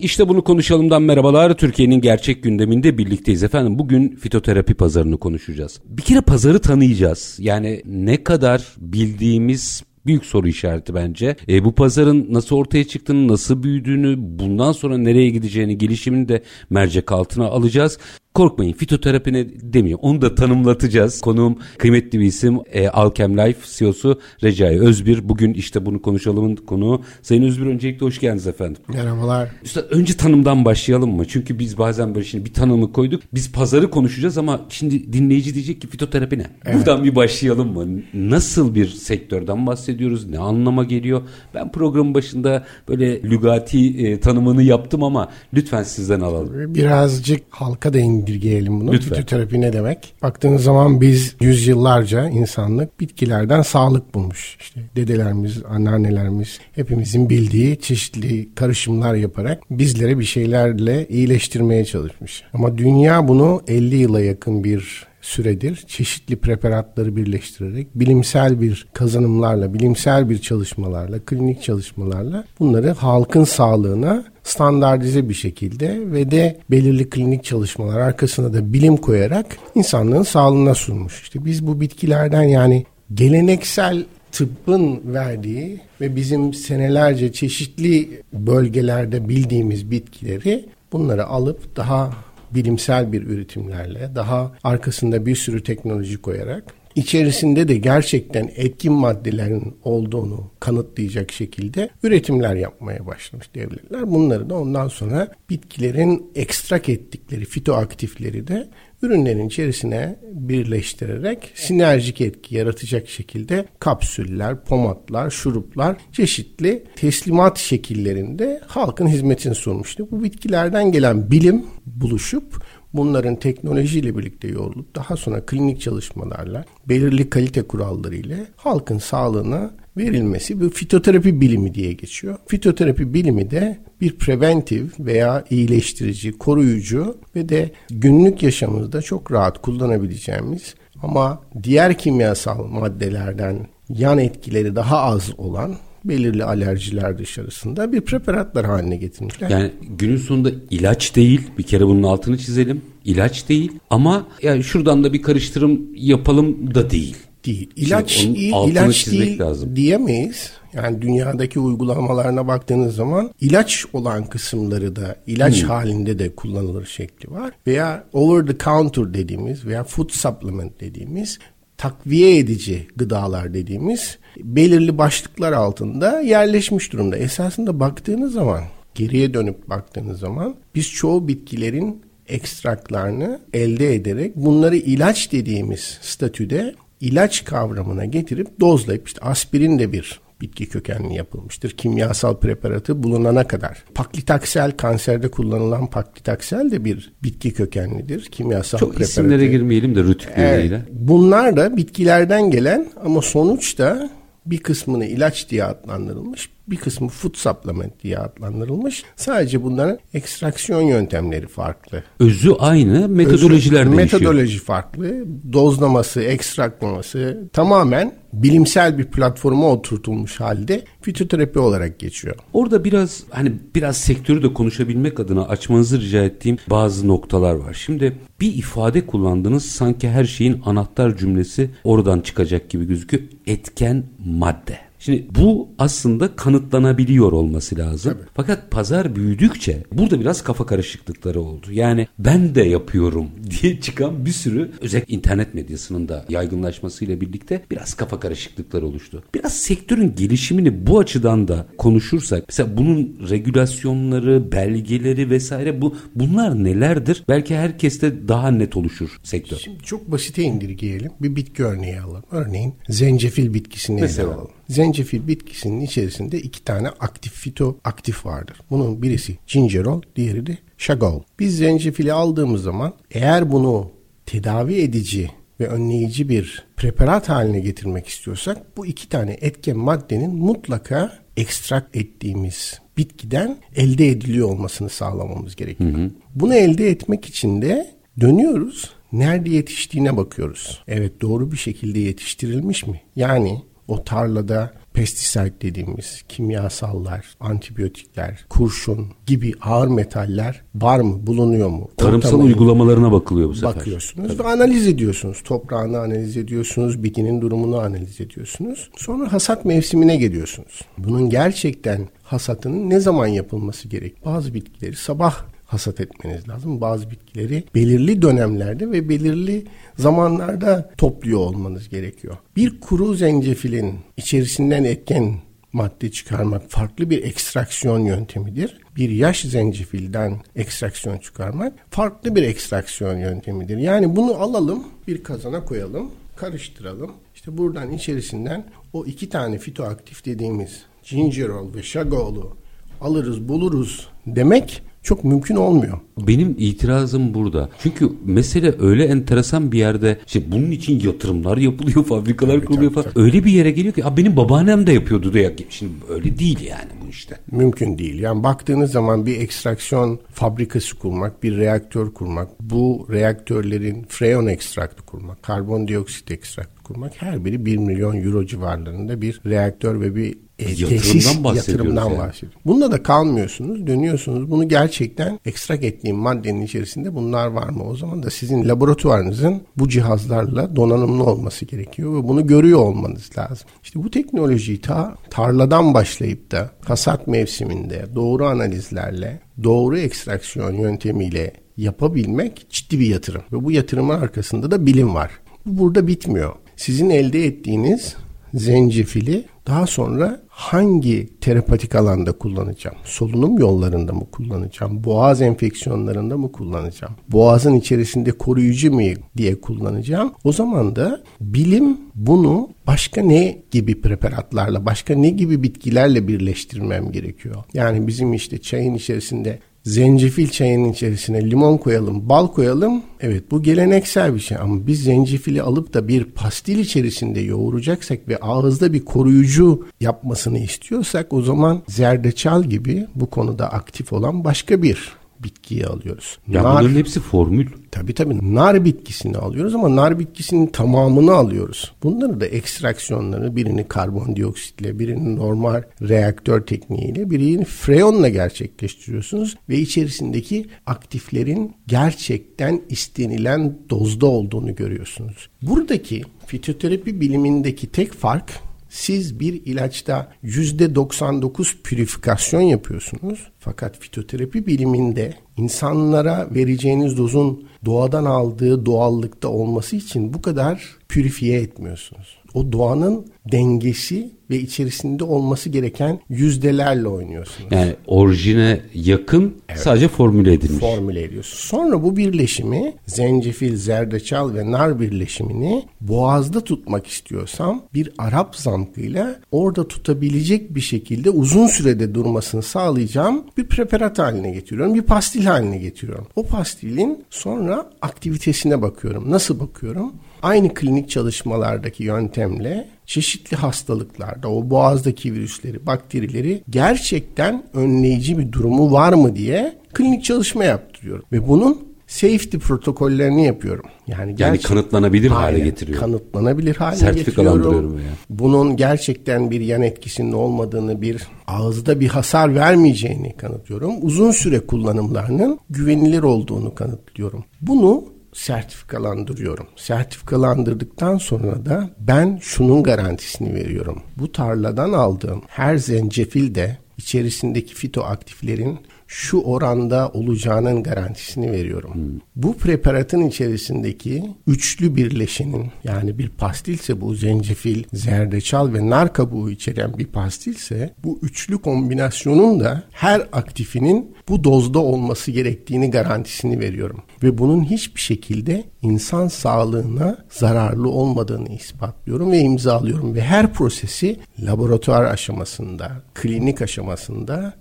İşte bunu konuşalımdan merhabalar. Türkiye'nin gerçek gündeminde birlikteyiz efendim. Bugün fitoterapi pazarını konuşacağız. Bir kere pazarı tanıyacağız. Yani ne kadar bildiğimiz büyük soru işareti bence. E, bu pazarın nasıl ortaya çıktığını, nasıl büyüdüğünü, bundan sonra nereye gideceğini, gelişimini de mercek altına alacağız. Korkmayın fitoterapi ne demiyor. Onu da tanımlatacağız. Konuğum kıymetli bir isim e, Alkem Life CEO'su Recai Özbir. Bugün işte bunu konuşalımın konuğu. Sayın Özbir öncelikle hoş geldiniz efendim. Merhabalar. Üstad önce tanımdan başlayalım mı? Çünkü biz bazen böyle şimdi bir tanımı koyduk. Biz pazarı konuşacağız ama şimdi dinleyici diyecek ki fitoterapi ne? Evet. Buradan bir başlayalım mı? Nasıl bir sektörden bahsediyoruz? Ne anlama geliyor? Ben programın başında böyle lügati e, tanımını yaptım ama lütfen sizden alalım. Birazcık halka da indirgeyelim bunu. Lütfen. Fitoterapi ne demek? Baktığınız zaman biz yüzyıllarca insanlık bitkilerden sağlık bulmuş. İşte dedelerimiz, anneannelerimiz hepimizin bildiği çeşitli karışımlar yaparak bizlere bir şeylerle iyileştirmeye çalışmış. Ama dünya bunu 50 yıla yakın bir süredir çeşitli preparatları birleştirerek bilimsel bir kazanımlarla, bilimsel bir çalışmalarla, klinik çalışmalarla bunları halkın sağlığına standartize bir şekilde ve de belirli klinik çalışmalar arkasına da bilim koyarak insanlığın sağlığına sunmuş. İşte biz bu bitkilerden yani geleneksel tıbbın verdiği ve bizim senelerce çeşitli bölgelerde bildiğimiz bitkileri bunları alıp daha bilimsel bir üretimlerle, daha arkasında bir sürü teknoloji koyarak içerisinde de gerçekten etkin maddelerin olduğunu kanıtlayacak şekilde üretimler yapmaya başlamış devletler. Bunları da ondan sonra bitkilerin ekstrak ettikleri fitoaktifleri de ürünlerin içerisine birleştirerek sinerjik etki yaratacak şekilde kapsüller, pomatlar, şuruplar çeşitli teslimat şekillerinde halkın hizmetini sunmuştu. Bu bitkilerden gelen bilim buluşup bunların teknolojiyle birlikte yoğrulup daha sonra klinik çalışmalarla belirli kalite kuralları ile halkın sağlığına verilmesi bu fitoterapi bilimi diye geçiyor. Fitoterapi bilimi de bir preventif veya iyileştirici, koruyucu ve de günlük yaşamımızda çok rahat kullanabileceğimiz ama diğer kimyasal maddelerden yan etkileri daha az olan belirli alerjiler dışarısında bir preparatlar haline getirmişler. Yani günün sonunda ilaç değil bir kere bunun altını çizelim. İlaç değil ama yani şuradan da bir karıştırım yapalım da değil değil. İlaç ilaç değil lazım. diyemeyiz. Yani dünyadaki uygulamalarına baktığınız zaman ilaç olan kısımları da ilaç hmm. halinde de kullanılır şekli var. Veya over the counter dediğimiz veya food supplement dediğimiz takviye edici gıdalar dediğimiz belirli başlıklar altında yerleşmiş durumda. Esasında baktığınız zaman geriye dönüp baktığınız zaman biz çoğu bitkilerin ekstraklarını elde ederek bunları ilaç dediğimiz statüde ilaç kavramına getirip dozlayıp işte aspirin de bir bitki kökenli yapılmıştır. Kimyasal preparatı bulunana kadar. Paklitaksel kanserde kullanılan paklitaksel de bir bitki kökenlidir. Kimyasal Çok preparatı. isimlere girmeyelim de rütükleriyle. Evet, bunlar da bitkilerden gelen ama sonuçta bir kısmını ilaç diye adlandırılmış, bir kısmı food supplement diye adlandırılmış. Sadece bunların ekstraksiyon yöntemleri farklı. Özü aynı, metodolojiler Özü, değişiyor. Metodoloji farklı, dozlaması, ekstraklaması tamamen bilimsel bir platforma oturtulmuş halde fitoterapi olarak geçiyor. Orada biraz hani biraz sektörü de konuşabilmek adına açmanızı rica ettiğim bazı noktalar var. Şimdi bir ifade kullandınız sanki her şeyin anahtar cümlesi oradan çıkacak gibi gözüküyor. Etken madde. Şimdi bu aslında kanıtlanabiliyor olması lazım. Tabii. Fakat pazar büyüdükçe burada biraz kafa karışıklıkları oldu. Yani ben de yapıyorum diye çıkan bir sürü özellikle internet medyasının da yaygınlaşmasıyla birlikte biraz kafa karışıklıkları oluştu. Biraz sektörün gelişimini bu açıdan da konuşursak mesela bunun regülasyonları, belgeleri vesaire bu bunlar nelerdir? Belki herkeste daha net oluşur sektör. Şimdi çok basite indirgeyelim. Bir bitki örneği alalım. Örneğin zencefil bitkisini Mesela. alalım. Zencefil bitkisinin içerisinde iki tane aktif fito aktif vardır. Bunun birisi gingerol, diğeri de Chagall. Biz zencefili aldığımız zaman eğer bunu tedavi edici ve önleyici bir preparat haline getirmek istiyorsak bu iki tane etken maddenin mutlaka ekstrak ettiğimiz bitkiden elde ediliyor olmasını sağlamamız gerekiyor. Hı hı. Bunu elde etmek için de dönüyoruz. Nerede yetiştiğine bakıyoruz. Evet doğru bir şekilde yetiştirilmiş mi? Yani o tarlada pestisite dediğimiz kimyasallar, antibiyotikler, kurşun gibi ağır metaller var mı, bulunuyor mu? Tarımsal Ortamı, uygulamalarına bakılıyor bu sefer. Bakıyorsunuz Tabii. ve analiz ediyorsunuz. Toprağını analiz ediyorsunuz, bitkinin durumunu analiz ediyorsunuz. Sonra hasat mevsimine geliyorsunuz. Bunun gerçekten hasatının ne zaman yapılması gerek? Bazı bitkileri sabah hasat etmeniz lazım. Bazı bitkileri belirli dönemlerde ve belirli zamanlarda topluyor olmanız gerekiyor. Bir kuru zencefilin içerisinden etken madde çıkarmak farklı bir ekstraksiyon yöntemidir. Bir yaş zencefilden ekstraksiyon çıkarmak farklı bir ekstraksiyon yöntemidir. Yani bunu alalım bir kazana koyalım karıştıralım. İşte buradan içerisinden o iki tane fitoaktif dediğimiz gingerol ve şagol'u alırız buluruz demek çok mümkün olmuyor. Benim itirazım burada. Çünkü mesele öyle enteresan bir yerde işte bunun için yatırımlar yapılıyor, fabrikalar tabii, kuruluyor tabii, falan. Tabii. Öyle bir yere geliyor ki benim babaannem de yapıyordu diye. Şimdi öyle değil yani bu işte. Mümkün değil. Yani baktığınız zaman bir ekstraksiyon fabrikası kurmak, bir reaktör kurmak, bu reaktörlerin freon ekstraktı kurmak, karbondioksit ekstraktı kurmak her biri 1 milyon euro civarlarında bir reaktör ve bir e, yatırımdan bahsediyoruz. Yatırımdan yani. bahsediyoruz. Bununla da kalmıyorsunuz. Dönüyorsunuz. Bunu gerçekten ekstrak ettiğim maddenin içerisinde bunlar var mı? O zaman da sizin laboratuvarınızın bu cihazlarla donanımlı olması gerekiyor ve bunu görüyor olmanız lazım. İşte bu teknolojiyi ta tarladan başlayıp da hasat mevsiminde doğru analizlerle, doğru ekstraksiyon yöntemiyle yapabilmek ciddi bir yatırım. Ve bu yatırımın arkasında da bilim var. Bu burada bitmiyor. Sizin elde ettiğiniz zencefili daha sonra hangi terapatik alanda kullanacağım? Solunum yollarında mı kullanacağım? Boğaz enfeksiyonlarında mı kullanacağım? Boğazın içerisinde koruyucu mu diye kullanacağım? O zaman da bilim bunu başka ne gibi preparatlarla, başka ne gibi bitkilerle birleştirmem gerekiyor? Yani bizim işte çayın içerisinde zencefil çayının içerisine limon koyalım, bal koyalım. Evet bu geleneksel bir şey ama biz zencefili alıp da bir pastil içerisinde yoğuracaksak ve ağızda bir koruyucu yapmasını istiyorsak o zaman zerdeçal gibi bu konuda aktif olan başka bir bitkiyi alıyoruz. Ya nar, bunların hepsi formül. Tabii tabii. Nar bitkisini alıyoruz ama nar bitkisinin tamamını alıyoruz. Bunları da ekstraksiyonları birini karbondioksitle, birini normal reaktör tekniğiyle, birini freonla gerçekleştiriyorsunuz ve içerisindeki aktiflerin gerçekten istenilen dozda olduğunu görüyorsunuz. Buradaki fitoterapi bilimindeki tek fark siz bir ilaçta %99 pürifikasyon yapıyorsunuz. Fakat fitoterapi biliminde insanlara vereceğiniz dozun doğadan aldığı doğallıkta olması için bu kadar pürifiye etmiyorsunuz o doğanın dengesi ve içerisinde olması gereken yüzdelerle oynuyorsunuz. Yani orijine yakın evet. sadece formüle edilmiş. Formüle ediyorsun. Sonra bu birleşimi zencefil, zerdeçal ve nar birleşimini boğazda tutmak istiyorsam bir Arap zamkıyla orada tutabilecek bir şekilde uzun sürede durmasını sağlayacağım bir preparat haline getiriyorum. Bir pastil haline getiriyorum. O pastilin sonra aktivitesine bakıyorum. Nasıl bakıyorum? aynı klinik çalışmalardaki yöntemle çeşitli hastalıklarda o boğazdaki virüsleri, bakterileri gerçekten önleyici bir durumu var mı diye klinik çalışma yaptırıyorum. Ve bunun safety protokollerini yapıyorum. Yani, yani kanıtlanabilir hale getiriyorum. Kanıtlanabilir hale Sertifikalandırıyorum. Yani. Bunun gerçekten bir yan etkisinin olmadığını, bir ağızda bir hasar vermeyeceğini kanıtlıyorum. Uzun süre kullanımlarının güvenilir olduğunu kanıtlıyorum. Bunu sertifikalandırıyorum. Sertifikalandırdıktan sonra da ben şunun garantisini veriyorum. Bu tarladan aldığım her zencefil de içerisindeki fitoaktiflerin şu oranda olacağının garantisini veriyorum. Hmm. Bu preparatın içerisindeki üçlü birleşenin yani bir pastilse bu zencefil, zerdeçal ve nar kabuğu içeren bir pastilse bu üçlü kombinasyonun da her aktifinin bu dozda olması gerektiğini garantisini veriyorum. Ve bunun hiçbir şekilde insan sağlığına zararlı olmadığını ispatlıyorum ve imzalıyorum. Ve her prosesi laboratuvar aşamasında, klinik aşamasında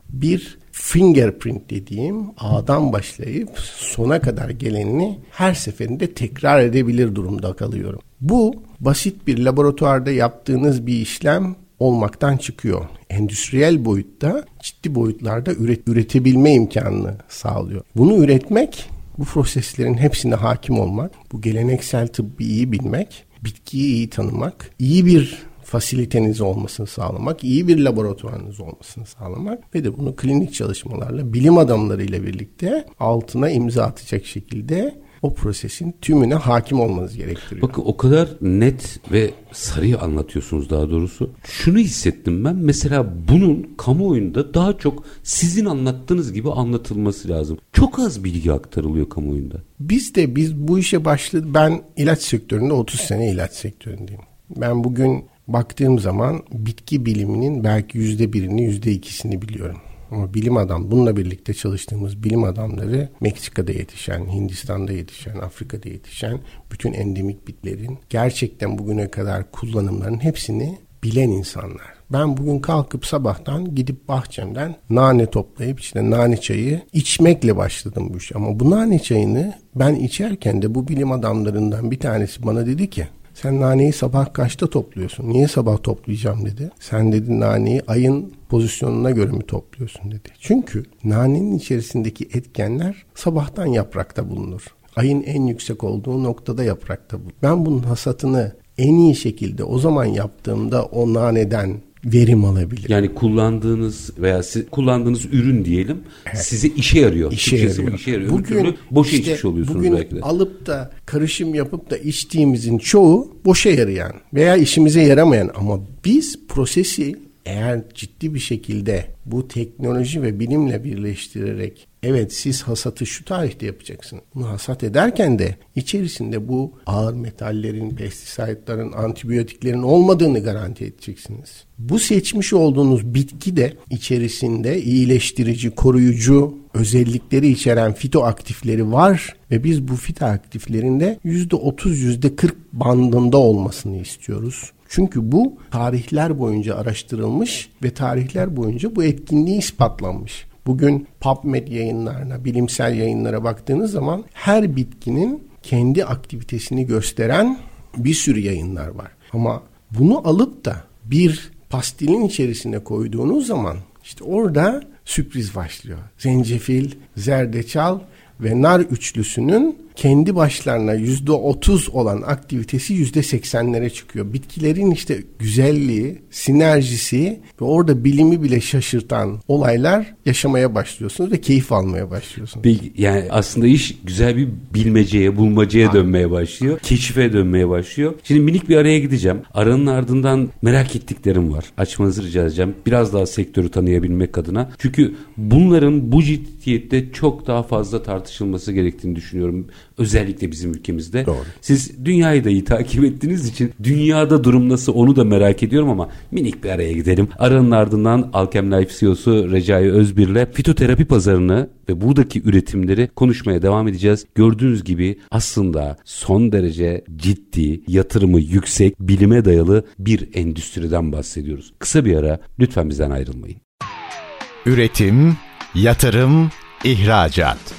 bir fingerprint dediğim A'dan başlayıp sona kadar gelenini her seferinde tekrar edebilir durumda kalıyorum. Bu basit bir laboratuvarda yaptığınız bir işlem olmaktan çıkıyor. Endüstriyel boyutta ciddi boyutlarda üret, üretebilme imkanını sağlıyor. Bunu üretmek bu proseslerin hepsine hakim olmak, bu geleneksel tıbbı iyi bilmek, bitkiyi iyi tanımak, iyi bir fasiliteniz olmasını sağlamak, iyi bir laboratuvarınız olmasını sağlamak ve de bunu klinik çalışmalarla bilim adamlarıyla birlikte altına imza atacak şekilde o prosesin tümüne hakim olmanız gerektiriyor. Bakın o kadar net ve sarıyı anlatıyorsunuz daha doğrusu. Şunu hissettim ben mesela bunun kamuoyunda daha çok sizin anlattığınız gibi anlatılması lazım. Çok az bilgi aktarılıyor kamuoyunda. Biz de biz bu işe başladı. Ben ilaç sektöründe 30 sene ilaç sektöründeyim. Ben bugün baktığım zaman bitki biliminin belki yüzde birini yüzde ikisini biliyorum. Ama bilim adam, bununla birlikte çalıştığımız bilim adamları Meksika'da yetişen, Hindistan'da yetişen, Afrika'da yetişen bütün endemik bitlerin gerçekten bugüne kadar kullanımlarının hepsini bilen insanlar. Ben bugün kalkıp sabahtan gidip bahçemden nane toplayıp işte nane çayı içmekle başladım bu iş. Ama bu nane çayını ben içerken de bu bilim adamlarından bir tanesi bana dedi ki sen naneyi sabah kaçta topluyorsun? Niye sabah toplayacağım dedi. Sen dedi naneyi ayın pozisyonuna göre mi topluyorsun dedi. Çünkü nanenin içerisindeki etkenler sabahtan yaprakta bulunur. Ayın en yüksek olduğu noktada yaprakta bulunur. Ben bunun hasatını en iyi şekilde o zaman yaptığımda o naneden verim alabilir. Yani kullandığınız veya siz, kullandığınız ürün diyelim evet. size işe yarıyor. İşe Türkçesi yarıyor. Işe yarıyor. Bugün boşa işte, içmiş oluyorsunuz bugün belki de. alıp da karışım yapıp da içtiğimizin çoğu boşa yarayan veya işimize yaramayan ama biz prosesi eğer ciddi bir şekilde bu teknoloji ve bilimle birleştirerek evet siz hasatı şu tarihte yapacaksın. Bunu hasat ederken de içerisinde bu ağır metallerin, pestisaytların, antibiyotiklerin olmadığını garanti edeceksiniz. Bu seçmiş olduğunuz bitki de içerisinde iyileştirici, koruyucu özellikleri içeren fitoaktifleri var ve biz bu fitoaktiflerin de %30 %40 bandında olmasını istiyoruz. Çünkü bu tarihler boyunca araştırılmış ve tarihler boyunca bu etkinliği ispatlanmış. Bugün PubMed yayınlarına, bilimsel yayınlara baktığınız zaman her bitkinin kendi aktivitesini gösteren bir sürü yayınlar var. Ama bunu alıp da bir pastilin içerisine koyduğunuz zaman işte orada sürpriz başlıyor. Zencefil, zerdeçal ve nar üçlüsünün kendi başlarına yüzde otuz olan aktivitesi yüzde seksenlere çıkıyor. Bitkilerin işte güzelliği, sinerjisi ve orada bilimi bile şaşırtan olaylar yaşamaya başlıyorsunuz ve keyif almaya başlıyorsunuz. Yani aslında iş güzel bir bilmeceye, bulmacaya ha. dönmeye başlıyor. Keşife dönmeye başlıyor. Şimdi minik bir araya gideceğim. Aranın ardından merak ettiklerim var. Açmanızı rica edeceğim. Biraz daha sektörü tanıyabilmek adına. Çünkü bunların bu ciddiyette çok daha fazla tartışılması gerektiğini düşünüyorum. Özellikle bizim ülkemizde. Doğru. Siz dünyayı da iyi takip ettiğiniz için dünyada durum nasıl onu da merak ediyorum ama minik bir araya gidelim. Aranın ardından Alkem Life CEO'su Recai Özbir'le fitoterapi pazarını ve buradaki üretimleri konuşmaya devam edeceğiz. Gördüğünüz gibi aslında son derece ciddi, yatırımı yüksek, bilime dayalı bir endüstriden bahsediyoruz. Kısa bir ara lütfen bizden ayrılmayın. Üretim, yatırım, ihracat.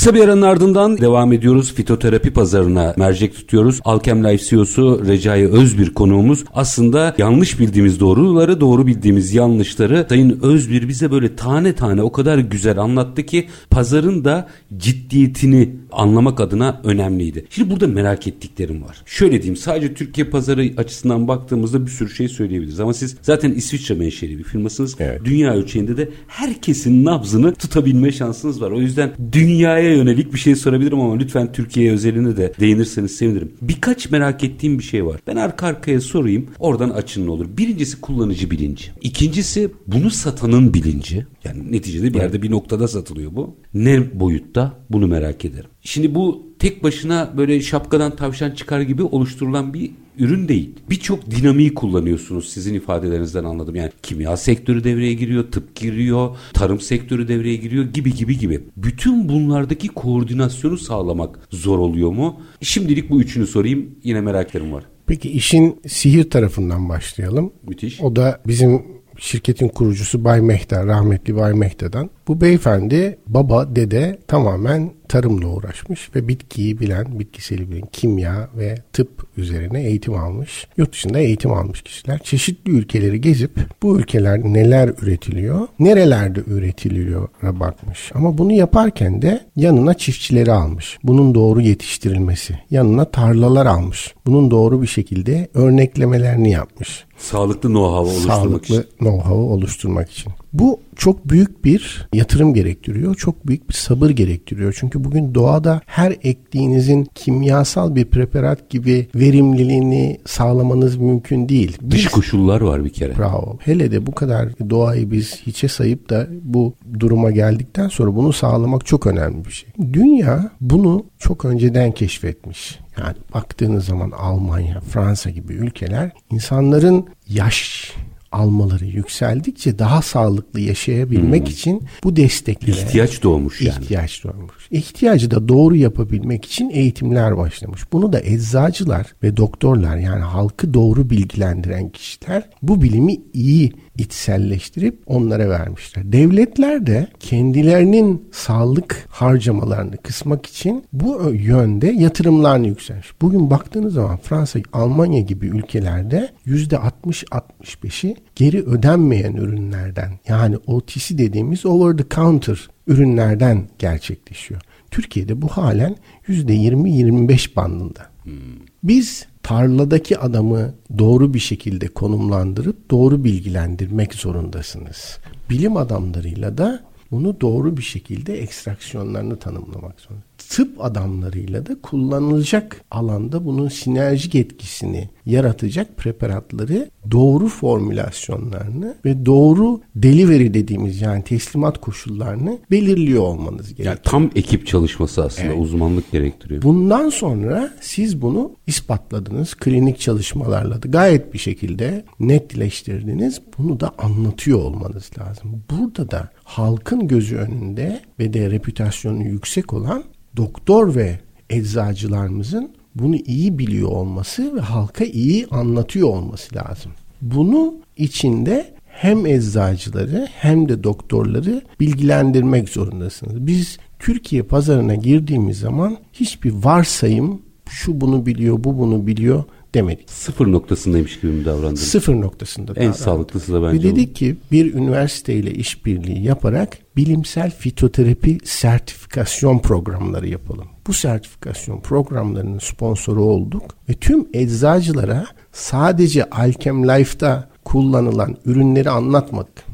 Kısa bir aranın ardından devam ediyoruz. Fitoterapi pazarına mercek tutuyoruz. Alkem Life CEO'su Recai Özbir konuğumuz. Aslında yanlış bildiğimiz doğruları, doğru bildiğimiz yanlışları Sayın Özbir bize böyle tane tane o kadar güzel anlattı ki pazarın da ciddiyetini anlamak adına önemliydi. Şimdi burada merak ettiklerim var. Şöyle diyeyim sadece Türkiye pazarı açısından baktığımızda bir sürü şey söyleyebiliriz. Ama siz zaten İsviçre menşeli bir firmasınız. Evet. Dünya ölçeğinde de herkesin nabzını tutabilme şansınız var. O yüzden dünyaya yönelik bir şey sorabilirim ama lütfen Türkiye özelinde de değinirseniz sevinirim. Birkaç merak ettiğim bir şey var. Ben arka arkaya sorayım. Oradan açın olur. Birincisi kullanıcı bilinci. İkincisi bunu satanın bilinci. Yani neticede bir yerde bir noktada satılıyor bu. Ne boyutta bunu merak ederim. Şimdi bu tek başına böyle şapkadan tavşan çıkar gibi oluşturulan bir ürün değil. Birçok dinamiği kullanıyorsunuz sizin ifadelerinizden anladım. Yani kimya sektörü devreye giriyor, tıp giriyor, tarım sektörü devreye giriyor gibi gibi gibi. Bütün bunlardaki koordinasyonu sağlamak zor oluyor mu? Şimdilik bu üçünü sorayım. Yine meraklarım var. Peki işin sihir tarafından başlayalım. Müthiş. O da bizim şirketin kurucusu Bay Mehta, rahmetli Bay Mehta'dan. Bu beyefendi baba, dede tamamen tarımla uğraşmış ve bitkiyi bilen, bitkiseli bilen kimya ve tıp üzerine eğitim almış. Yurt dışında eğitim almış kişiler. Çeşitli ülkeleri gezip bu ülkeler neler üretiliyor, nerelerde üretiliyor bakmış. Ama bunu yaparken de yanına çiftçileri almış. Bunun doğru yetiştirilmesi, yanına tarlalar almış. Bunun doğru bir şekilde örneklemelerini yapmış. Sağlıklı know-how oluşturmak Sağlıklı için. know-how oluşturmak için. Bu çok büyük bir yatırım gerektiriyor. Çok büyük bir sabır gerektiriyor. Çünkü bugün doğada her ektiğinizin kimyasal bir preparat gibi verimliliğini sağlamanız mümkün değil. Dış koşullar var bir kere. Bravo. Hele de bu kadar doğayı biz hiçe sayıp da bu duruma geldikten sonra bunu sağlamak çok önemli bir şey. Dünya bunu çok önceden keşfetmiş. Yani baktığınız zaman Almanya, Fransa gibi ülkeler insanların yaş almaları yükseldikçe daha sağlıklı yaşayabilmek hmm. için bu desteklere ihtiyaç doğmuş yani. İhtiyaç doğmuş. İhtiyacı da doğru yapabilmek için eğitimler başlamış. Bunu da eczacılar ve doktorlar yani halkı doğru bilgilendiren kişiler bu bilimi iyi içselleştirip onlara vermişler. Devletler de kendilerinin sağlık harcamalarını kısmak için bu yönde yatırımlarını yükselmiş. Bugün baktığınız zaman Fransa, Almanya gibi ülkelerde %60-65'i geri ödenmeyen ürünlerden yani OTC dediğimiz over the counter ürünlerden gerçekleşiyor. Türkiye'de bu halen %20-25 bandında. Hmm. Biz tarladaki adamı doğru bir şekilde konumlandırıp doğru bilgilendirmek zorundasınız. Bilim adamlarıyla da bunu doğru bir şekilde ekstraksiyonlarını tanımlamak zorunda tıp adamlarıyla da kullanılacak alanda bunun sinerjik etkisini yaratacak preparatları doğru formülasyonlarını ve doğru delivery dediğimiz yani teslimat koşullarını belirliyor olmanız gerekiyor. Yani tam ekip çalışması aslında evet. uzmanlık gerektiriyor. Bundan sonra siz bunu ispatladınız. Klinik çalışmalarla da gayet bir şekilde netleştirdiniz. Bunu da anlatıyor olmanız lazım. Burada da halkın gözü önünde ve de reputasyonu yüksek olan doktor ve eczacılarımızın bunu iyi biliyor olması ve halka iyi anlatıyor olması lazım. Bunu içinde hem eczacıları hem de doktorları bilgilendirmek zorundasınız. Biz Türkiye pazarına girdiğimiz zaman hiçbir varsayım şu bunu biliyor, bu bunu biliyor demedik. Sıfır noktasındaymış gibi mi davrandınız? Sıfır noktasında. En sağlıklısı da bence Ve dedik ki bir üniversiteyle işbirliği yaparak bilimsel fitoterapi sertifikasyon programları yapalım. Bu sertifikasyon programlarının sponsoru olduk ve tüm eczacılara sadece Alkem Life'da kullanılan ürünleri anlatmadık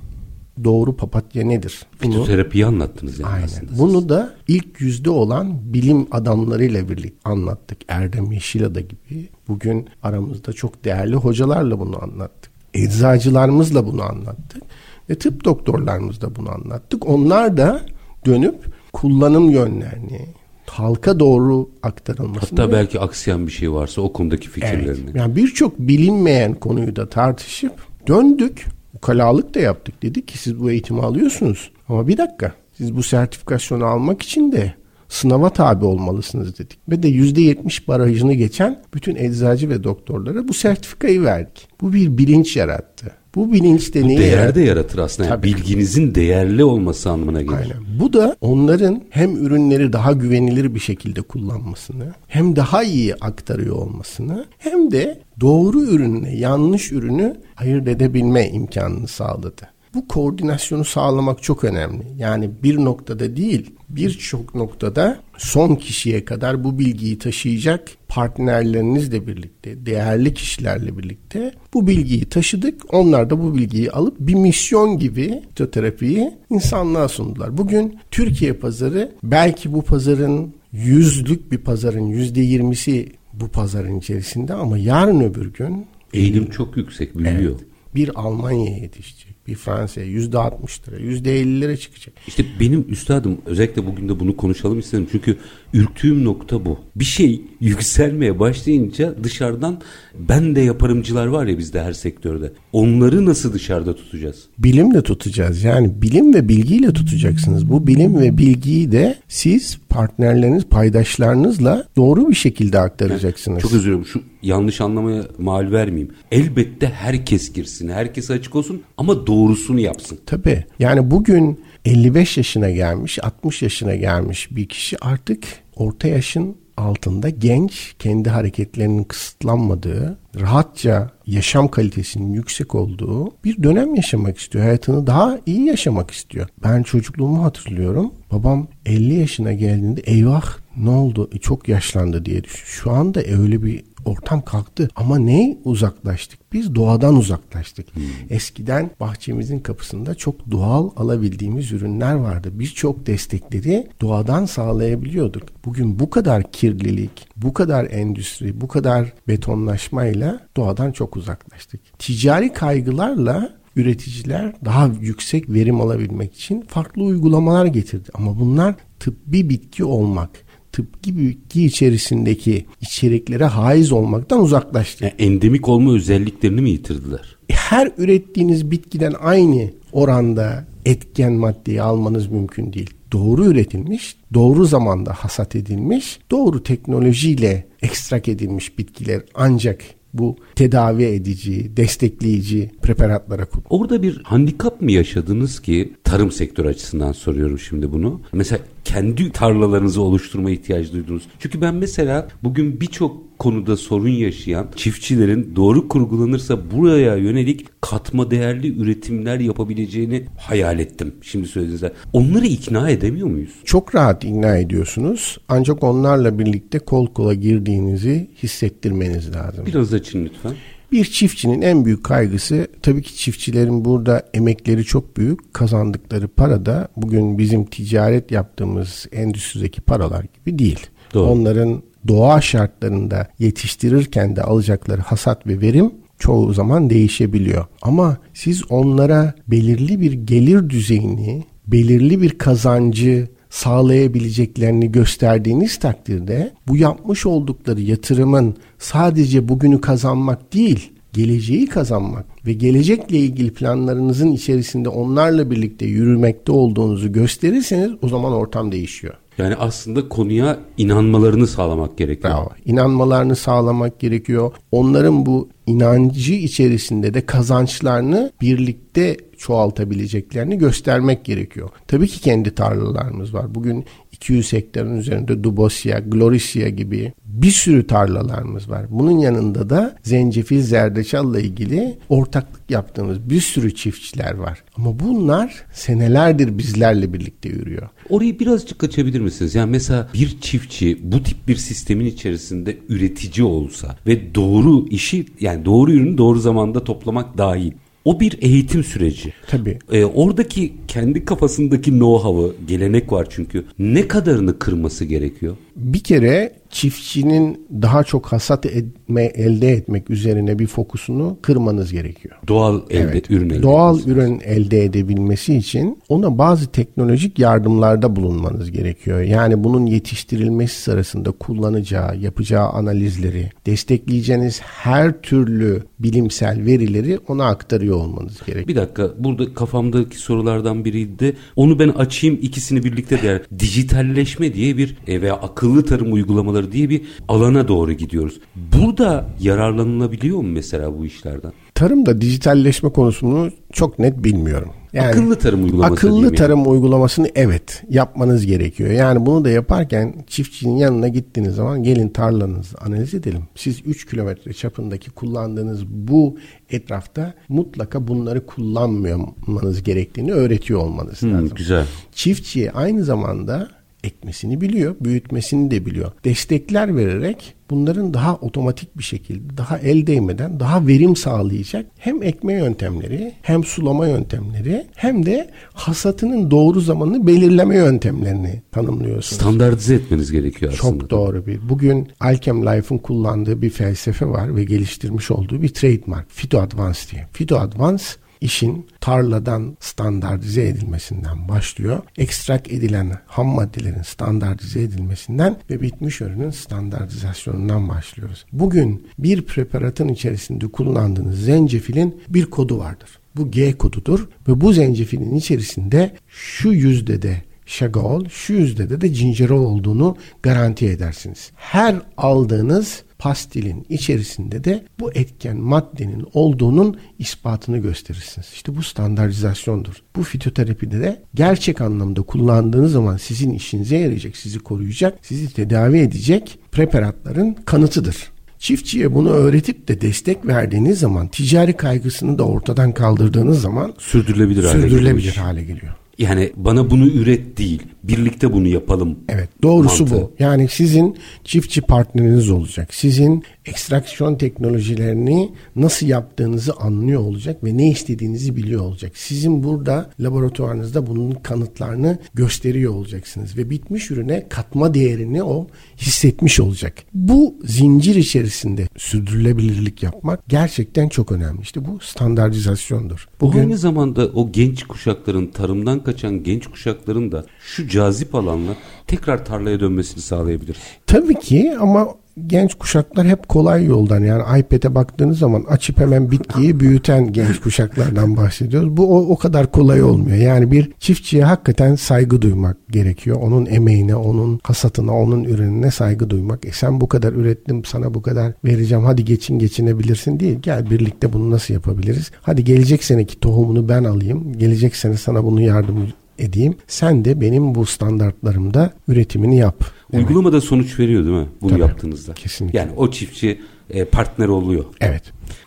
doğru papatya nedir? Bunu, Fitoterapiyi anlattınız yani aynen. aslında. Bunu da ilk yüzde olan bilim adamlarıyla birlikte anlattık. Erdem Yeşilada gibi. Bugün aramızda çok değerli hocalarla bunu anlattık. Eczacılarımızla bunu anlattık. Ve tıp doktorlarımızla bunu anlattık. Onlar da dönüp kullanım yönlerini, halka doğru aktarılmasını. Hatta belki aksayan bir şey varsa o konudaki fikirlerini. Evet. Yani birçok bilinmeyen konuyu da tartışıp döndük ukalalık da yaptık. Dedik ki siz bu eğitimi alıyorsunuz. Ama bir dakika siz bu sertifikasyonu almak için de sınava tabi olmalısınız dedik. Ve de %70 barajını geçen bütün eczacı ve doktorlara bu sertifikayı verdik. Bu bir bilinç yarattı. Bu bilinç de Bu değer de yaratır aslında. Yani bilginizin değerli olması anlamına gelir. Aynen. Bu da onların hem ürünleri daha güvenilir bir şekilde kullanmasını, hem daha iyi aktarıyor olmasını, hem de doğru ürünle yanlış ürünü ayırt edebilme imkanını sağladı. Bu koordinasyonu sağlamak çok önemli. Yani bir noktada değil, birçok noktada son kişiye kadar bu bilgiyi taşıyacak partnerlerinizle birlikte, değerli kişilerle birlikte bu bilgiyi taşıdık. Onlar da bu bilgiyi alıp bir misyon gibi fitoterapiyi insanlığa sundular. Bugün Türkiye pazarı belki bu pazarın yüzlük bir pazarın yüzde yirmisi bu pazarın içerisinde ama yarın öbür gün eğilim çok yüksek büyüyor. Evet, bir Almanya'ya yetişecek bir Fransa'ya yüzde altmış lira, yüzde elli lira çıkacak. İşte benim üstadım özellikle bugün de bunu konuşalım istedim. Çünkü ürktüğüm nokta bu. Bir şey yükselmeye başlayınca dışarıdan ben de yaparımcılar var ya bizde her sektörde. Onları nasıl dışarıda tutacağız? Bilimle tutacağız. Yani bilim ve bilgiyle tutacaksınız. Bu bilim ve bilgiyi de siz partnerleriniz, paydaşlarınızla doğru bir şekilde aktaracaksınız. Çok üzülüyorum. Şu yanlış anlamaya mal vermeyeyim. Elbette herkes girsin, herkes açık olsun ama doğrusunu yapsın. Tabii. Yani bugün 55 yaşına gelmiş, 60 yaşına gelmiş bir kişi artık orta yaşın altında genç, kendi hareketlerinin kısıtlanmadığı, rahatça yaşam kalitesinin yüksek olduğu bir dönem yaşamak istiyor. Hayatını daha iyi yaşamak istiyor. Ben çocukluğumu hatırlıyorum. Babam 50 yaşına geldiğinde eyvah ne oldu e, çok yaşlandı diye düşün. Şu anda öyle bir ortam kalktı ama ne uzaklaştık? Biz doğadan uzaklaştık. Hmm. Eskiden bahçemizin kapısında çok doğal alabildiğimiz ürünler vardı. Birçok destekleri doğadan sağlayabiliyorduk. Bugün bu kadar kirlilik, bu kadar endüstri, bu kadar betonlaşmayla doğadan çok uzaklaştık. Ticari kaygılarla üreticiler daha yüksek verim alabilmek için farklı uygulamalar getirdi. Ama bunlar tıbbi bitki olmak, tıbbi bitki içerisindeki içeriklere haiz olmaktan uzaklaştı. Yani endemik olma özelliklerini mi yitirdiler? Her ürettiğiniz bitkiden aynı oranda etken maddeyi almanız mümkün değil. Doğru üretilmiş, doğru zamanda hasat edilmiş, doğru teknolojiyle ekstrak edilmiş bitkiler ancak bu tedavi edici, destekleyici preparatlara kullanılır. Orada bir handikap mı yaşadınız ki tarım sektörü açısından soruyorum şimdi bunu. Mesela kendi tarlalarınızı oluşturma ihtiyacı duydunuz. Çünkü ben mesela bugün birçok konuda sorun yaşayan çiftçilerin doğru kurgulanırsa buraya yönelik katma değerli üretimler yapabileceğini hayal ettim. Şimdi söylediğinizde. Onları ikna edemiyor muyuz? Çok rahat ikna ediyorsunuz. Ancak onlarla birlikte kol kola girdiğinizi hissettirmeniz lazım. Biraz açın lütfen. Bir çiftçinin en büyük kaygısı tabii ki çiftçilerin burada emekleri çok büyük. Kazandıkları para da bugün bizim ticaret yaptığımız endüstrideki paralar gibi değil. Doğru. Onların doğa şartlarında yetiştirirken de alacakları hasat ve verim çoğu zaman değişebiliyor. Ama siz onlara belirli bir gelir düzeyini, belirli bir kazancı sağlayabileceklerini gösterdiğiniz takdirde bu yapmış oldukları yatırımın sadece bugünü kazanmak değil, geleceği kazanmak ve gelecekle ilgili planlarınızın içerisinde onlarla birlikte yürümekte olduğunuzu gösterirseniz o zaman ortam değişiyor. Yani aslında konuya inanmalarını sağlamak gerekiyor. Bravo. İnanmalarını sağlamak gerekiyor. Onların bu inancı içerisinde de kazançlarını birlikte çoğaltabileceklerini göstermek gerekiyor. Tabii ki kendi tarlalarımız var. Bugün 200 hektarın üzerinde Dubosia, Gloricia gibi bir sürü tarlalarımız var. Bunun yanında da zencefil, zerdeçalla ilgili ortaklık yaptığımız bir sürü çiftçiler var. Ama bunlar senelerdir bizlerle birlikte yürüyor. Orayı birazcık açabilir misiniz? Yani mesela bir çiftçi bu tip bir sistemin içerisinde üretici olsa ve doğru işi yani doğru ürünü doğru zamanda toplamak dahil o bir eğitim süreci. Tabii. Ee, oradaki kendi kafasındaki know-how'ı, gelenek var çünkü. Ne kadarını kırması gerekiyor? Bir kere çiftçinin daha çok hasat etme, elde etmek üzerine bir fokusunu kırmanız gerekiyor. Doğal elde, evet. ürün elde Doğal ürün elde edebilmesi için ona bazı teknolojik yardımlarda bulunmanız gerekiyor. Yani bunun yetiştirilmesi sırasında kullanacağı, yapacağı analizleri, destekleyeceğiniz her türlü bilimsel verileri ona aktarıyor olmanız gerekiyor. Bir dakika burada kafamdaki sorulardan biriydi. Onu ben açayım ikisini birlikte değer. Dijitalleşme diye bir e, veya akıllı tarım uygulamaları tarımları diye bir alana doğru gidiyoruz. Burada yararlanılabiliyor mu mesela bu işlerden? Tarımda dijitalleşme konusunu çok net bilmiyorum. Yani akıllı tarım uygulaması Akıllı tarım yani. uygulamasını evet yapmanız gerekiyor. Yani bunu da yaparken çiftçinin yanına gittiğiniz zaman gelin tarlanızı analiz edelim. Siz 3 kilometre çapındaki kullandığınız bu etrafta mutlaka bunları kullanmamanız gerektiğini öğretiyor olmanız hmm, lazım. Güzel. Çiftçiye aynı zamanda ekmesini biliyor, büyütmesini de biliyor. Destekler vererek bunların daha otomatik bir şekilde, daha el değmeden, daha verim sağlayacak hem ekme yöntemleri, hem sulama yöntemleri, hem de hasatının doğru zamanını belirleme yöntemlerini tanımlıyorsunuz. Standartize etmeniz gerekiyor aslında. Çok doğru bir. Bugün Alchem Life'ın kullandığı bir felsefe var ve geliştirmiş olduğu bir trademark. Phyto Advance diye. Phyto Advance işin tarladan standartize edilmesinden başlıyor. Ekstrak edilen ham maddelerin standartize edilmesinden ve bitmiş ürünün standartizasyonundan başlıyoruz. Bugün bir preparatın içerisinde kullandığınız zencefilin bir kodu vardır. Bu G kodudur ve bu zencefilin içerisinde şu yüzdede şagol, şu yüzdede de cincerol olduğunu garanti edersiniz. Her aldığınız pastilin içerisinde de bu etken maddenin olduğunun ispatını gösterirsiniz. İşte bu standartizasyondur. Bu fitoterapide de gerçek anlamda kullandığınız zaman sizin işinize yarayacak, sizi koruyacak, sizi tedavi edecek preparatların kanıtıdır. Çiftçiye bunu öğretip de destek verdiğiniz zaman ticari kaygısını da ortadan kaldırdığınız zaman sürdürülebilir, sürdürülebilir hale geliyor. Yani bana bunu üret değil, birlikte bunu yapalım. Evet, doğrusu mantığı. bu. Yani sizin çiftçi partneriniz olacak. Sizin ekstraksiyon teknolojilerini nasıl yaptığınızı anlıyor olacak ve ne istediğinizi biliyor olacak. Sizin burada laboratuvarınızda bunun kanıtlarını gösteriyor olacaksınız ve bitmiş ürüne katma değerini o hissetmiş olacak. Bu zincir içerisinde sürdürülebilirlik yapmak gerçekten çok önemli. İşte bu standartizasyondur. Bugün aynı zamanda o genç kuşakların tarımdan kaçan genç kuşakların da şu cazip alanla tekrar tarlaya dönmesini sağlayabilir. Tabii ki ama genç kuşaklar hep kolay yoldan yani iPad'e baktığınız zaman açıp hemen bitkiyi büyüten genç kuşaklardan bahsediyoruz. Bu o, o kadar kolay olmuyor. Yani bir çiftçiye hakikaten saygı duymak gerekiyor. Onun emeğine, onun hasatına, onun ürününe saygı duymak. E sen bu kadar ürettim, sana bu kadar vereceğim. Hadi geçin geçinebilirsin değil. Gel birlikte bunu nasıl yapabiliriz? Hadi gelecek seneki tohumunu ben alayım. Gelecek sene sana bunu yardım edeyim. Sen de benim bu standartlarımda üretimini yap. Uygulamada sonuç veriyor değil mi? Bunu Tabii, yaptığınızda. Kesinlikle. Yani o çiftçi e, partner oluyor. Evet.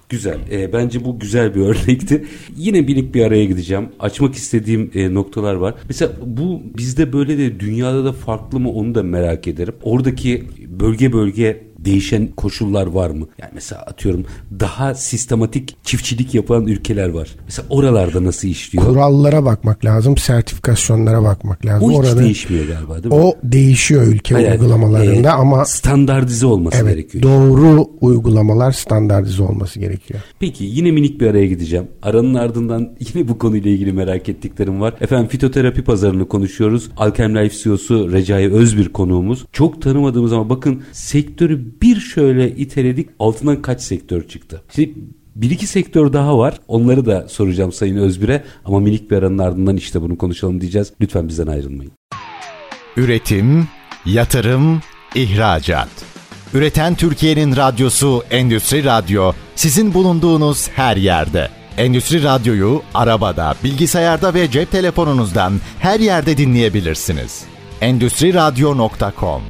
Güzel. E, bence bu güzel bir örnekti. Yine minik bir araya gideceğim. Açmak istediğim e, noktalar var. Mesela bu bizde böyle de dünyada da farklı mı onu da merak ederim. Oradaki bölge bölge değişen koşullar var mı? Yani mesela atıyorum daha sistematik çiftçilik yapan ülkeler var. Mesela oralarda nasıl işliyor? Kurallara bakmak lazım, sertifikasyonlara bakmak lazım. O hiç Orada, değişmiyor galiba değil mi? O değişiyor ülke Hayır, uygulamalarında e, ama standartize olması evet, gerekiyor. Doğru uygulamalar standartize olması gerekiyor. Peki yine minik bir araya gideceğim. Aranın ardından yine bu konuyla ilgili merak ettiklerim var. Efendim fitoterapi pazarını konuşuyoruz. Alkem Life CEO'su Recai Özbir konuğumuz. Çok tanımadığımız ama bakın sektörü bir şöyle iteledik altından kaç sektör çıktı. Şimdi bir iki sektör daha var. Onları da soracağım Sayın Özbir'e. Ama minik bir aranın ardından işte bunu konuşalım diyeceğiz. Lütfen bizden ayrılmayın. Üretim, yatırım, ihracat. Üreten Türkiye'nin radyosu Endüstri Radyo sizin bulunduğunuz her yerde. Endüstri Radyo'yu arabada, bilgisayarda ve cep telefonunuzdan her yerde dinleyebilirsiniz. Endüstri Radyo.com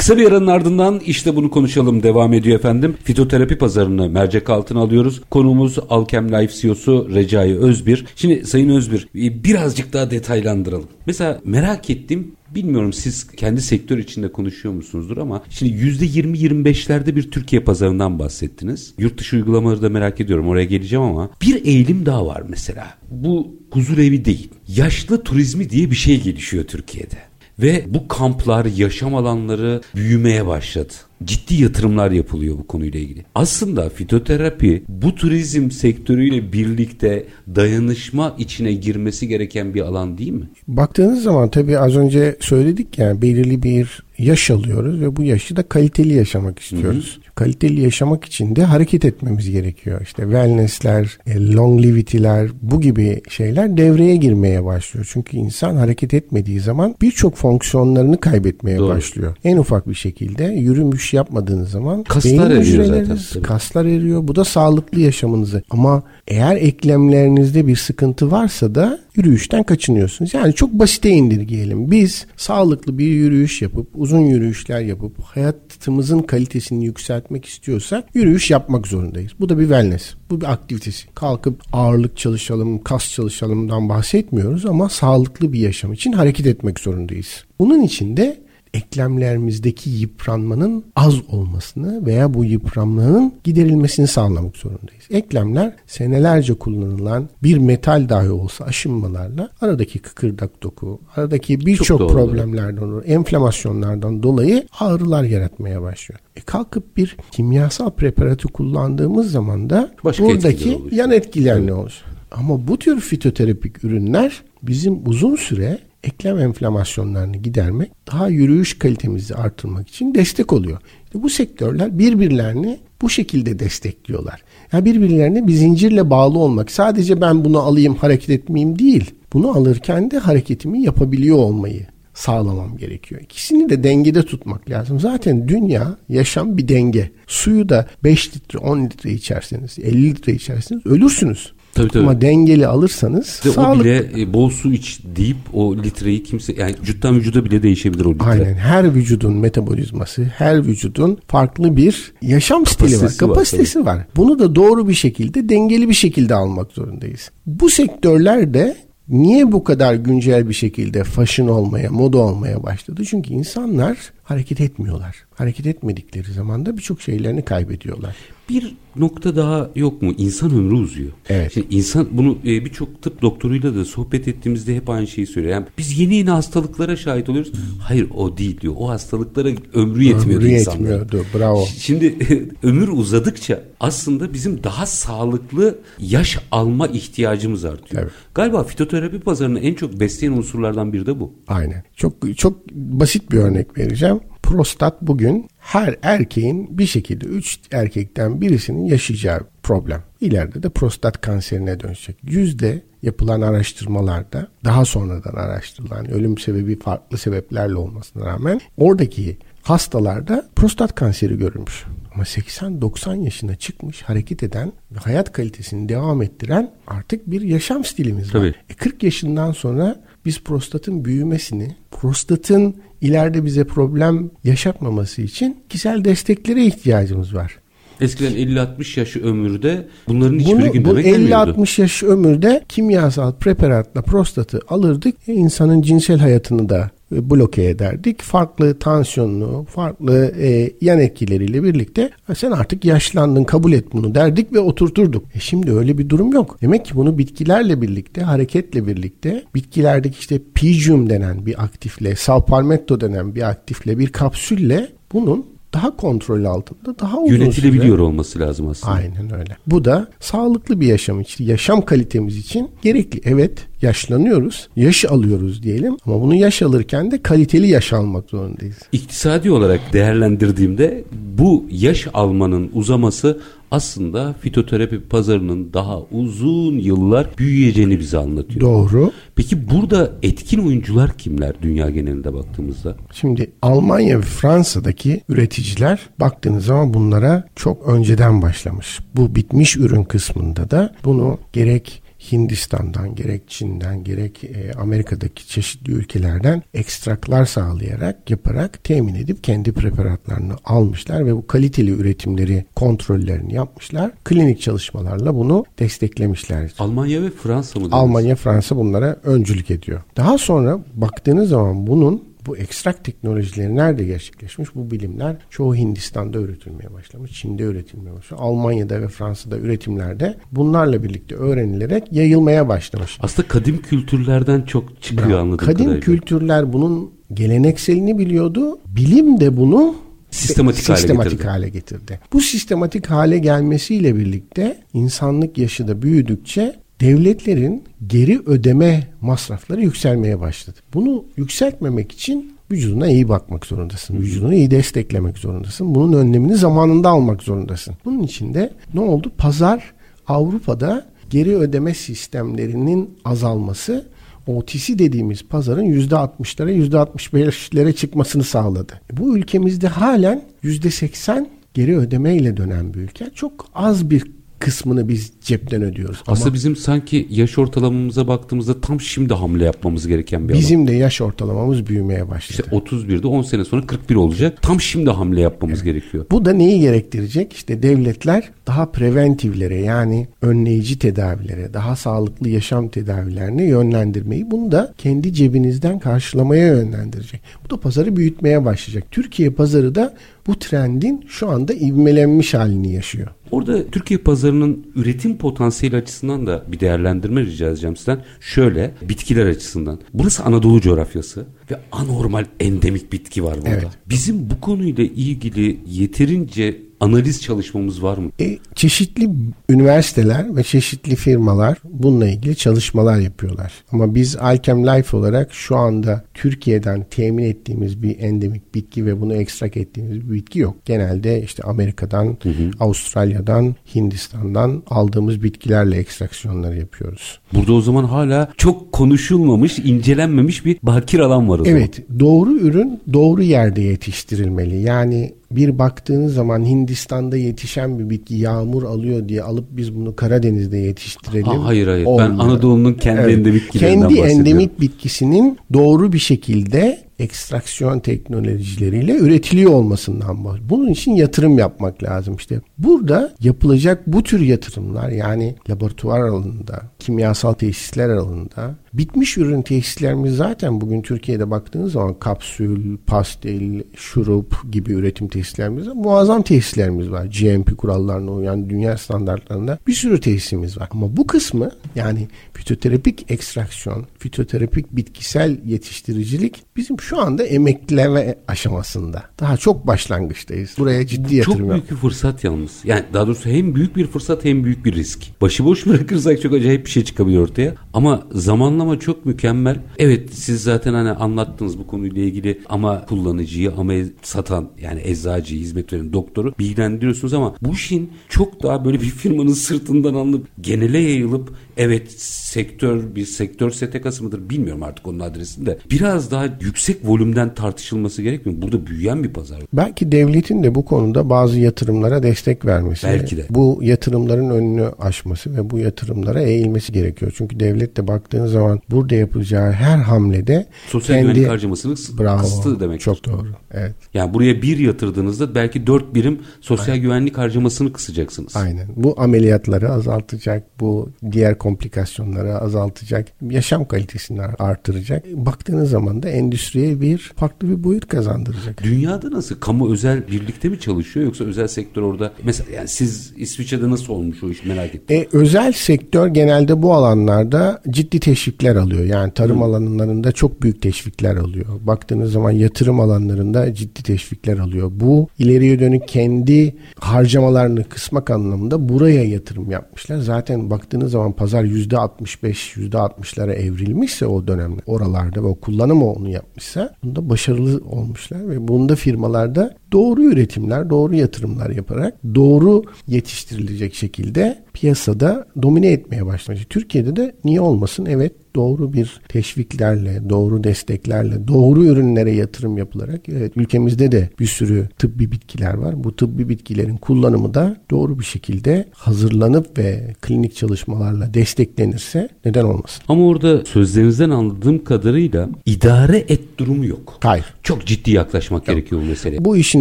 Kısa bir aranın ardından işte bunu konuşalım devam ediyor efendim. Fitoterapi pazarını mercek altına alıyoruz. Konuğumuz Alkem Life CEO'su Recai Özbir. Şimdi Sayın Özbir birazcık daha detaylandıralım. Mesela merak ettim Bilmiyorum siz kendi sektör içinde konuşuyor musunuzdur ama şimdi %20-25'lerde bir Türkiye pazarından bahsettiniz. Yurt dışı uygulamaları da merak ediyorum oraya geleceğim ama bir eğilim daha var mesela. Bu huzur evi değil. Yaşlı turizmi diye bir şey gelişiyor Türkiye'de. Ve bu kamplar, yaşam alanları büyümeye başladı. Ciddi yatırımlar yapılıyor bu konuyla ilgili. Aslında fitoterapi bu turizm sektörüyle birlikte dayanışma içine girmesi gereken bir alan değil mi? Baktığınız zaman tabii az önce söyledik yani belirli bir yaş alıyoruz ve bu yaşı da kaliteli yaşamak istiyoruz. Hı hı. Kaliteli yaşamak için de hareket etmemiz gerekiyor. İşte wellness'ler, e, longevity'ler bu gibi şeyler devreye girmeye başlıyor. Çünkü insan hareket etmediği zaman birçok fonksiyonlarını kaybetmeye Doğru. başlıyor. En ufak bir şekilde yürümüş yapmadığınız zaman kaslar eriyor zaten. Tabii. Kaslar eriyor. Bu da sağlıklı yaşamınızı. Ama eğer eklemlerinizde bir sıkıntı varsa da yürüyüşten kaçınıyorsunuz. Yani çok basite indirgeyelim. Biz sağlıklı bir yürüyüş yapıp uzun yürüyüşler yapıp hayatımızın kalitesini yükseltmek istiyorsak yürüyüş yapmak zorundayız. Bu da bir wellness. Bu bir aktivitesi. Kalkıp ağırlık çalışalım, kas çalışalımdan bahsetmiyoruz ama sağlıklı bir yaşam için hareket etmek zorundayız. Bunun için de eklemlerimizdeki yıpranmanın az olmasını veya bu yıpranmanın giderilmesini sağlamak zorundayız. Eklemler senelerce kullanılan bir metal dahi olsa aşınmalarla aradaki kıkırdak doku, aradaki birçok problemlerden olur, enflamasyonlardan dolayı ağrılar yaratmaya başlıyor. E kalkıp bir kimyasal preparatı kullandığımız zaman da Başka buradaki yan etkiler ne olur? Ama bu tür fitoterapik ürünler bizim uzun süre eklem enflamasyonlarını gidermek, daha yürüyüş kalitemizi artırmak için destek oluyor. İşte bu sektörler birbirlerini bu şekilde destekliyorlar. Yani birbirlerine bir zincirle bağlı olmak. Sadece ben bunu alayım hareket etmeyeyim değil. Bunu alırken de hareketimi yapabiliyor olmayı sağlamam gerekiyor. İkisini de dengede tutmak lazım. Zaten dünya, yaşam bir denge. Suyu da 5 litre, 10 litre içerseniz, 50 litre içerseniz ölürsünüz. Tabii, tabii. Ama dengeli alırsanız Ve sağlıklı. O bile e, bol su iç deyip o litreyi kimse yani vücuttan vücuda bile değişebilir o litre. Aynen. Her vücudun metabolizması, her vücudun farklı bir yaşam stili var. Kapasitesi var. var. Bunu da doğru bir şekilde, dengeli bir şekilde almak zorundayız. Bu sektörlerde niye bu kadar güncel bir şekilde fashion olmaya, moda olmaya başladı? Çünkü insanlar hareket etmiyorlar. Hareket etmedikleri zaman da birçok şeylerini kaybediyorlar. Bir nokta daha yok mu? İnsan ömrü uzuyor. Evet. Şimdi insan bunu e, birçok tıp doktoruyla da sohbet ettiğimizde hep aynı şeyi söylüyor. Yani biz yeni yeni hastalıklara şahit oluyoruz. Hayır o değil diyor. O hastalıklara ömrü yetmiyor ömrü insanların. yetmiyordu. Bravo. Şimdi ömür uzadıkça aslında bizim daha sağlıklı yaş alma ihtiyacımız artıyor. Evet. Galiba fitoterapi pazarını en çok besleyen unsurlardan biri de bu. Aynen. Çok çok basit bir örnek vereceğim prostat bugün her erkeğin bir şekilde üç erkekten birisinin yaşayacağı problem. İleride de prostat kanserine dönecek. Yüzde yapılan araştırmalarda daha sonradan araştırılan ölüm sebebi farklı sebeplerle olmasına rağmen oradaki hastalarda prostat kanseri görülmüş. Ama 80-90 yaşına çıkmış hareket eden ve hayat kalitesini devam ettiren artık bir yaşam stilimiz var. Tabii. E 40 yaşından sonra biz prostatın büyümesini, prostatın ileride bize problem yaşatmaması için kişisel desteklere ihtiyacımız var. Eskiden 50-60 yaşı ömürde bunların hiçbiri Bunu, gündeme bu gelmiyordu. 50-60 yaş ömürde kimyasal preparatla prostatı alırdık. E, insanın cinsel hayatını da bloke ederdik. Farklı tansiyonlu, farklı e, yan etkileriyle birlikte sen artık yaşlandın kabul et bunu derdik ve oturturduk. E şimdi öyle bir durum yok. Demek ki bunu bitkilerle birlikte, hareketle birlikte bitkilerdeki işte pigium denen bir aktifle, salpalmetto denen bir aktifle, bir kapsülle bunun daha kontrol altında daha uzun yönetilebiliyor süre. olması lazım aslında. Aynen öyle. Bu da sağlıklı bir yaşam için, yaşam kalitemiz için gerekli. Evet, yaşlanıyoruz, yaş alıyoruz diyelim ama bunu yaş alırken de kaliteli yaş almak zorundayız. İktisadi olarak değerlendirdiğimde bu yaş almanın uzaması aslında fitoterapi pazarının daha uzun yıllar büyüyeceğini bize anlatıyor. Doğru. Peki burada etkin oyuncular kimler dünya genelinde baktığımızda? Şimdi Almanya ve Fransa'daki üreticiler baktığınız zaman bunlara çok önceden başlamış. Bu bitmiş ürün kısmında da bunu gerek Hindistan'dan gerek Çin'den gerek e, Amerika'daki çeşitli ülkelerden ekstraklar sağlayarak yaparak temin edip kendi preparatlarını almışlar ve bu kaliteli üretimleri kontrollerini yapmışlar. Klinik çalışmalarla bunu desteklemişler. Almanya ve Fransa mı? Almanya, Fransa bunlara öncülük ediyor. Daha sonra baktığınız zaman bunun bu ekstrak teknolojileri nerede gerçekleşmiş? Bu bilimler çoğu Hindistan'da üretilmeye başlamış, Çin'de üretilmeye başlamış, Almanya'da ve Fransa'da üretimlerde bunlarla birlikte öğrenilerek yayılmaya başlamış. Aslında kadim kültürlerden çok çıkıyor anladığım kadim kadarıyla. Kadim kültürler bunun gelenekselini biliyordu. Bilim de bunu sistematik, sistematik hale, getirdi. hale getirdi. Bu sistematik hale gelmesiyle birlikte insanlık yaşı da büyüdükçe devletlerin geri ödeme masrafları yükselmeye başladı. Bunu yükseltmemek için vücuduna iyi bakmak zorundasın. Vücudunu iyi desteklemek zorundasın. Bunun önlemini zamanında almak zorundasın. Bunun için de ne oldu? Pazar Avrupa'da geri ödeme sistemlerinin azalması OTC dediğimiz pazarın %60'lara %65'lere çıkmasını sağladı. Bu ülkemizde halen %80 geri ödeme ile dönen bir ülke. Çok az bir kısmını biz cepten ödüyoruz. Aslında Ama bizim sanki yaş ortalamamıza baktığımızda tam şimdi hamle yapmamız gereken bir Bizim alan. de yaş ortalamamız büyümeye başladı. İşte 31'de 10 sene sonra 41 olacak. Tam şimdi hamle yapmamız evet. gerekiyor. Bu da neyi gerektirecek? İşte devletler daha preventivlere yani önleyici tedavilere, daha sağlıklı yaşam tedavilerine yönlendirmeyi bunu da kendi cebinizden karşılamaya yönlendirecek. Bu da pazarı büyütmeye başlayacak. Türkiye pazarı da bu trendin şu anda ivmelenmiş halini yaşıyor. Orada Türkiye pazarının üretim potansiyeli açısından da bir değerlendirme rica edeceğim sizden. Şöyle bitkiler açısından. Burası Anadolu coğrafyası ve anormal endemik bitki var burada. Evet. Bizim bu konuyla ilgili yeterince analiz çalışmamız var mı? E, çeşitli üniversiteler ve çeşitli firmalar bununla ilgili çalışmalar yapıyorlar. Ama biz Alchem Life olarak şu anda Türkiye'den temin ettiğimiz bir endemik bitki ve bunu ekstrak ettiğimiz bir bitki yok. Genelde işte Amerika'dan, hı hı. Avustralya'dan, Hindistan'dan aldığımız bitkilerle ekstraksiyonları yapıyoruz. Burada o zaman hala çok konuşulmamış, incelenmemiş bir bakir alan var o zaman. Evet, doğru ürün doğru yerde yetiştirilmeli. Yani bir baktığınız zaman Hindistan'da yetişen bir bitki yağmur alıyor diye alıp biz bunu Karadeniz'de yetiştirelim. Ha, hayır hayır olmuyor. ben Anadolu'nun kendi evet. endemik bitkilerinden Kendi endemik bitkisinin doğru bir şekilde ekstraksiyon teknolojileriyle üretiliyor olmasından bahsediyor. Bunun için yatırım yapmak lazım işte. Burada yapılacak bu tür yatırımlar yani laboratuvar alanında, kimyasal tesisler alanında bitmiş ürün tesislerimiz zaten bugün Türkiye'de baktığınız zaman kapsül, pastel, şurup gibi üretim tesislerimiz var. Muazzam tesislerimiz var. GMP kurallarına uyan dünya standartlarında bir sürü tesisimiz var. Ama bu kısmı yani fitoterapik ekstraksiyon, fitoterapik bitkisel yetiştiricilik bizim şu anda emekleme aşamasında. Daha çok başlangıçtayız. Buraya ciddi yatırım Çok büyük bir fırsat yalnız. Yani daha doğrusu hem büyük bir fırsat hem büyük bir risk. Başıboş bırakırsak çok acayip bir şey çıkabiliyor ortaya. Ama zamanlama çok mükemmel. Evet siz zaten hani anlattınız bu konuyla ilgili ama kullanıcıyı ama satan yani eczacıyı, hizmet veren doktoru bilgilendiriyorsunuz ama bu işin çok daha böyle bir firmanın sırtından alınıp genele yayılıp evet sektör bir sektör STK'sı mıdır bilmiyorum artık onun adresini de biraz daha yüksek volümden tartışılması gerekmiyor? Burada büyüyen bir pazar. Belki devletin de bu konuda bazı yatırımlara destek vermesi. Belki de. Bu yatırımların önünü aşması ve bu yatırımlara eğilmesi gerekiyor. Çünkü devlet de baktığın zaman burada yapacağı her hamlede sosyal kendi... güvenlik harcamasını bravo, demek. Çok doğru. Evet. Yani buraya bir yatırdığınızda belki dört birim sosyal Aynen. güvenlik harcamasını kısacaksınız. Aynen. Bu ameliyatları azaltacak. Bu diğer komplikasyonları azaltacak. Yaşam kalitesini artıracak. Baktığınız zaman da endüstriye bir farklı bir boyut kazandıracak. Dünyada nasıl? Kamu özel birlikte mi çalışıyor yoksa özel sektör orada? Mesela yani siz İsviçre'de nasıl olmuş o iş merak ettim. E, özel sektör genelde bu alanlarda ciddi teşvikler alıyor. Yani tarım Hı. alanlarında çok büyük teşvikler alıyor. Baktığınız zaman yatırım alanlarında ciddi teşvikler alıyor. Bu ileriye dönük kendi harcamalarını kısmak anlamında buraya yatırım yapmışlar. Zaten baktığınız zaman pazar %65, %60'lara evrilmişse o dönemde oralarda ve o kullanım onu yapmışsa bunda başarılı olmuşlar ve bunda firmalarda doğru üretimler, doğru yatırımlar yaparak doğru yetiştirilecek şekilde piyasada domine etmeye başlamış. Türkiye'de de niye olmasın? Evet doğru bir teşviklerle, doğru desteklerle, doğru ürünlere yatırım yapılarak evet ülkemizde de bir sürü tıbbi bitkiler var. Bu tıbbi bitkilerin kullanımı da doğru bir şekilde hazırlanıp ve klinik çalışmalarla desteklenirse neden olmasın? Ama orada sözlerinizden anladığım kadarıyla idare et durumu yok. Hayır. Çok ciddi yaklaşmak yok. gerekiyor bu meseleye. Bu işin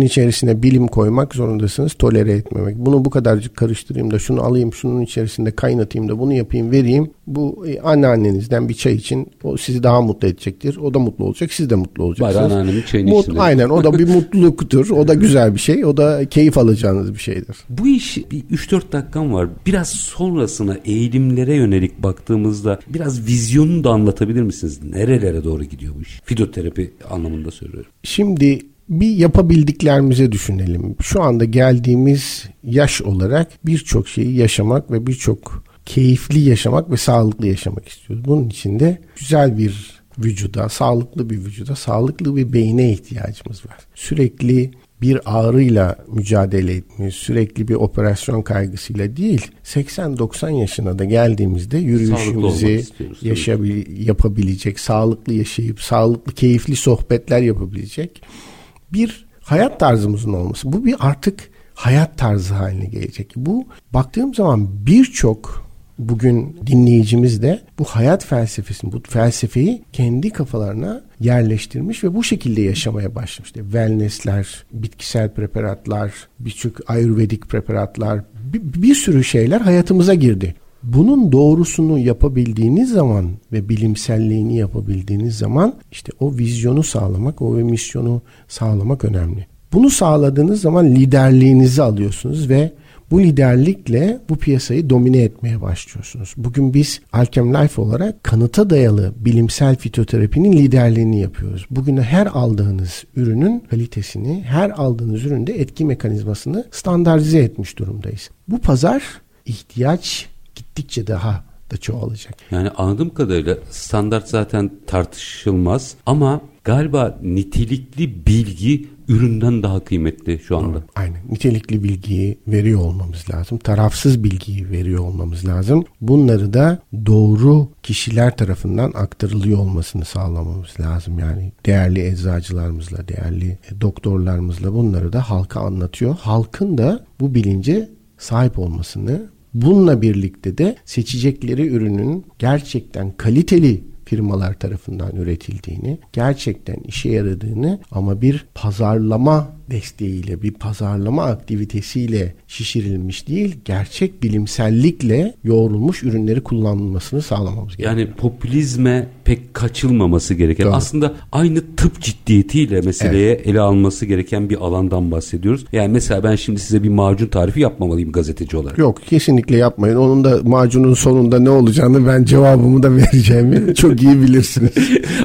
içerisine bilim koymak zorundasınız. Tolere etmemek. Bunu bu kadarcık karıştırayım da şunu alayım, şunun içerisinde kaynatayım da bunu yapayım, vereyim. Bu e, anneannenizden bir çay için o sizi daha mutlu edecektir. O da mutlu olacak, siz de mutlu olacaksınız. Bari anneannemin çayını Mut, Aynen o da bir mutluluktur. O da güzel bir şey. O da keyif alacağınız bir şeydir. Bu iş bir 3-4 dakikam var. Biraz sonrasına eğilimlere yönelik baktığımızda biraz vizyonunu da anlatabilir misiniz? Nerelere doğru gidiyor bu iş? Fidoterapi anlamında söylüyorum. Şimdi bir yapabildiklerimize düşünelim. Şu anda geldiğimiz yaş olarak birçok şeyi yaşamak ve birçok keyifli yaşamak ve sağlıklı yaşamak istiyoruz. Bunun için de güzel bir vücuda, sağlıklı bir vücuda, sağlıklı bir beyne ihtiyacımız var. Sürekli bir ağrıyla mücadele etmiyoruz. Sürekli bir operasyon kaygısıyla değil. 80-90 yaşına da geldiğimizde yürüyüşümüzü yaşabil, yapabilecek, sağlıklı yaşayıp sağlıklı, keyifli sohbetler yapabilecek bir hayat tarzımızın olması. Bu bir artık hayat tarzı haline gelecek. Bu baktığım zaman birçok bugün dinleyicimiz de bu hayat felsefesini, bu felsefeyi kendi kafalarına yerleştirmiş ve bu şekilde yaşamaya başlamış. İşte wellnessler, bitkisel preparatlar, birçok ayurvedik preparatlar, bir, bir sürü şeyler hayatımıza girdi. Bunun doğrusunu yapabildiğiniz zaman ve bilimselliğini yapabildiğiniz zaman işte o vizyonu sağlamak, o misyonu sağlamak önemli. Bunu sağladığınız zaman liderliğinizi alıyorsunuz ve bu liderlikle bu piyasayı domine etmeye başlıyorsunuz. Bugün biz Alchem Life olarak kanıta dayalı bilimsel fitoterapinin liderliğini yapıyoruz. Bugün her aldığınız ürünün kalitesini, her aldığınız üründe etki mekanizmasını standartize etmiş durumdayız. Bu pazar ihtiyaç gittikçe daha da çoğalacak. Yani anladığım kadarıyla standart zaten tartışılmaz ama galiba nitelikli bilgi üründen daha kıymetli şu anda. Aynen. Nitelikli bilgiyi veriyor olmamız lazım. Tarafsız bilgiyi veriyor olmamız lazım. Bunları da doğru kişiler tarafından aktarılıyor olmasını sağlamamız lazım. Yani değerli eczacılarımızla, değerli doktorlarımızla bunları da halka anlatıyor. Halkın da bu bilince sahip olmasını Bununla birlikte de seçecekleri ürünün gerçekten kaliteli firmalar tarafından üretildiğini, gerçekten işe yaradığını ama bir pazarlama desteğiyle, bir pazarlama aktivitesiyle şişirilmiş değil, gerçek bilimsellikle yoğrulmuş ürünleri kullanılmasını sağlamamız gerekiyor. Yani popülizme pek kaçılmaması gereken, Doğru. aslında aynı tıp ciddiyetiyle meseleye evet. ele alması gereken bir alandan bahsediyoruz. Yani mesela ben şimdi size bir macun tarifi yapmamalıyım gazeteci olarak. Yok, kesinlikle yapmayın. Onun da macunun sonunda ne olacağını ben cevabımı da vereceğimi çok iyi bilirsiniz.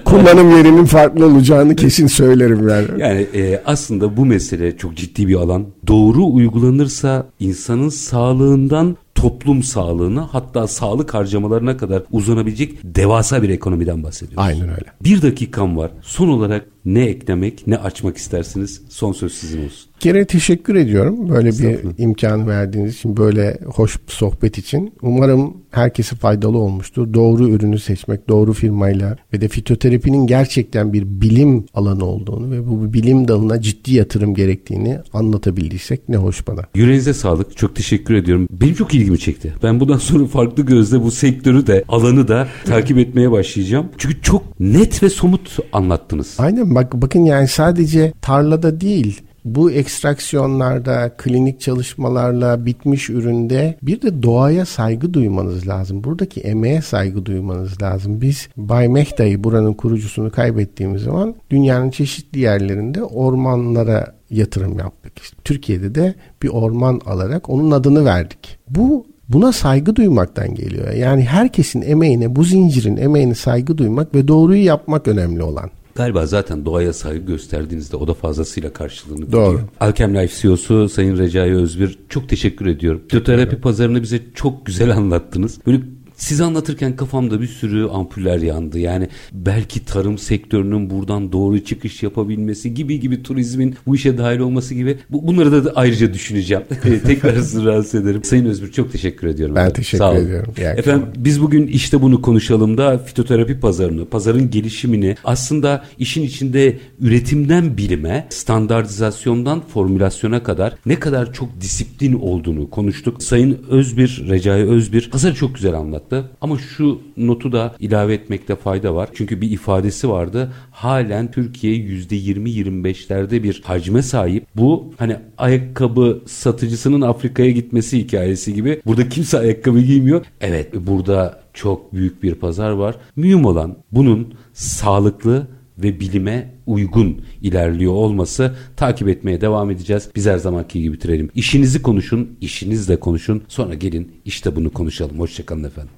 Kullanım yerinin farklı olacağını kesin söylerim yani. Yani e, aslında bu mesele çok ciddi bir alan. Doğru uygulanırsa insanın sağlığından toplum sağlığına hatta sağlık harcamalarına kadar uzanabilecek devasa bir ekonomiden bahsediyoruz. Aynen öyle. Bir dakikam var. Son olarak ne eklemek ne açmak istersiniz? Son söz sizin olsun kere teşekkür ediyorum böyle bir imkan verdiğiniz için, böyle hoş bir sohbet için. Umarım herkese faydalı olmuştur. Doğru ürünü seçmek, doğru firmayla ve de fitoterapinin gerçekten bir bilim alanı olduğunu ve bu bilim dalına ciddi yatırım gerektiğini anlatabildiysek ne hoş bana. Yüreğinize sağlık. Çok teşekkür ediyorum. Benim çok ilgimi çekti. Ben bundan sonra farklı gözle bu sektörü de alanı da takip etmeye başlayacağım. Çünkü çok net ve somut anlattınız. Aynen bak bakın yani sadece tarlada değil bu ekstraksiyonlarda, klinik çalışmalarla bitmiş üründe bir de doğaya saygı duymanız lazım. Buradaki emeğe saygı duymanız lazım. Biz Bay Mehta'yı buranın kurucusunu kaybettiğimiz zaman dünyanın çeşitli yerlerinde ormanlara yatırım yaptık. İşte Türkiye'de de bir orman alarak onun adını verdik. Bu Buna saygı duymaktan geliyor. Yani herkesin emeğine, bu zincirin emeğine saygı duymak ve doğruyu yapmak önemli olan. Galiba zaten doğaya saygı gösterdiğinizde o da fazlasıyla karşılığını Doğru. Buluyor. Alkem Life CEO'su Sayın Recai Özbir çok teşekkür ediyorum. Fitoterapi pazarını bize çok güzel anlattınız. Böyle siz anlatırken kafamda bir sürü ampuller yandı. Yani belki tarım sektörünün buradan doğru çıkış yapabilmesi gibi gibi turizmin bu işe dahil olması gibi bu, bunları da ayrıca düşüneceğim. Tekrar sizi rahatsız ederim. Sayın Özgür çok teşekkür ediyorum. Ben teşekkür Sağ ediyorum. Efendim biz bugün işte bunu konuşalım da fitoterapi pazarını, pazarın gelişimini aslında işin içinde üretimden bilime, standartizasyondan formülasyona kadar ne kadar çok disiplin olduğunu konuştuk. Sayın Özbir, Recai Özbir pazarı çok güzel anlattı anlattı. Ama şu notu da ilave etmekte fayda var. Çünkü bir ifadesi vardı. Halen Türkiye %20-25'lerde bir hacme sahip. Bu hani ayakkabı satıcısının Afrika'ya gitmesi hikayesi gibi. Burada kimse ayakkabı giymiyor. Evet burada çok büyük bir pazar var. Mühim olan bunun sağlıklı ve bilime uygun ilerliyor olması takip etmeye devam edeceğiz. Biz her zamanki gibi bitirelim. İşinizi konuşun, işinizle konuşun. Sonra gelin işte bunu konuşalım. Hoşçakalın efendim.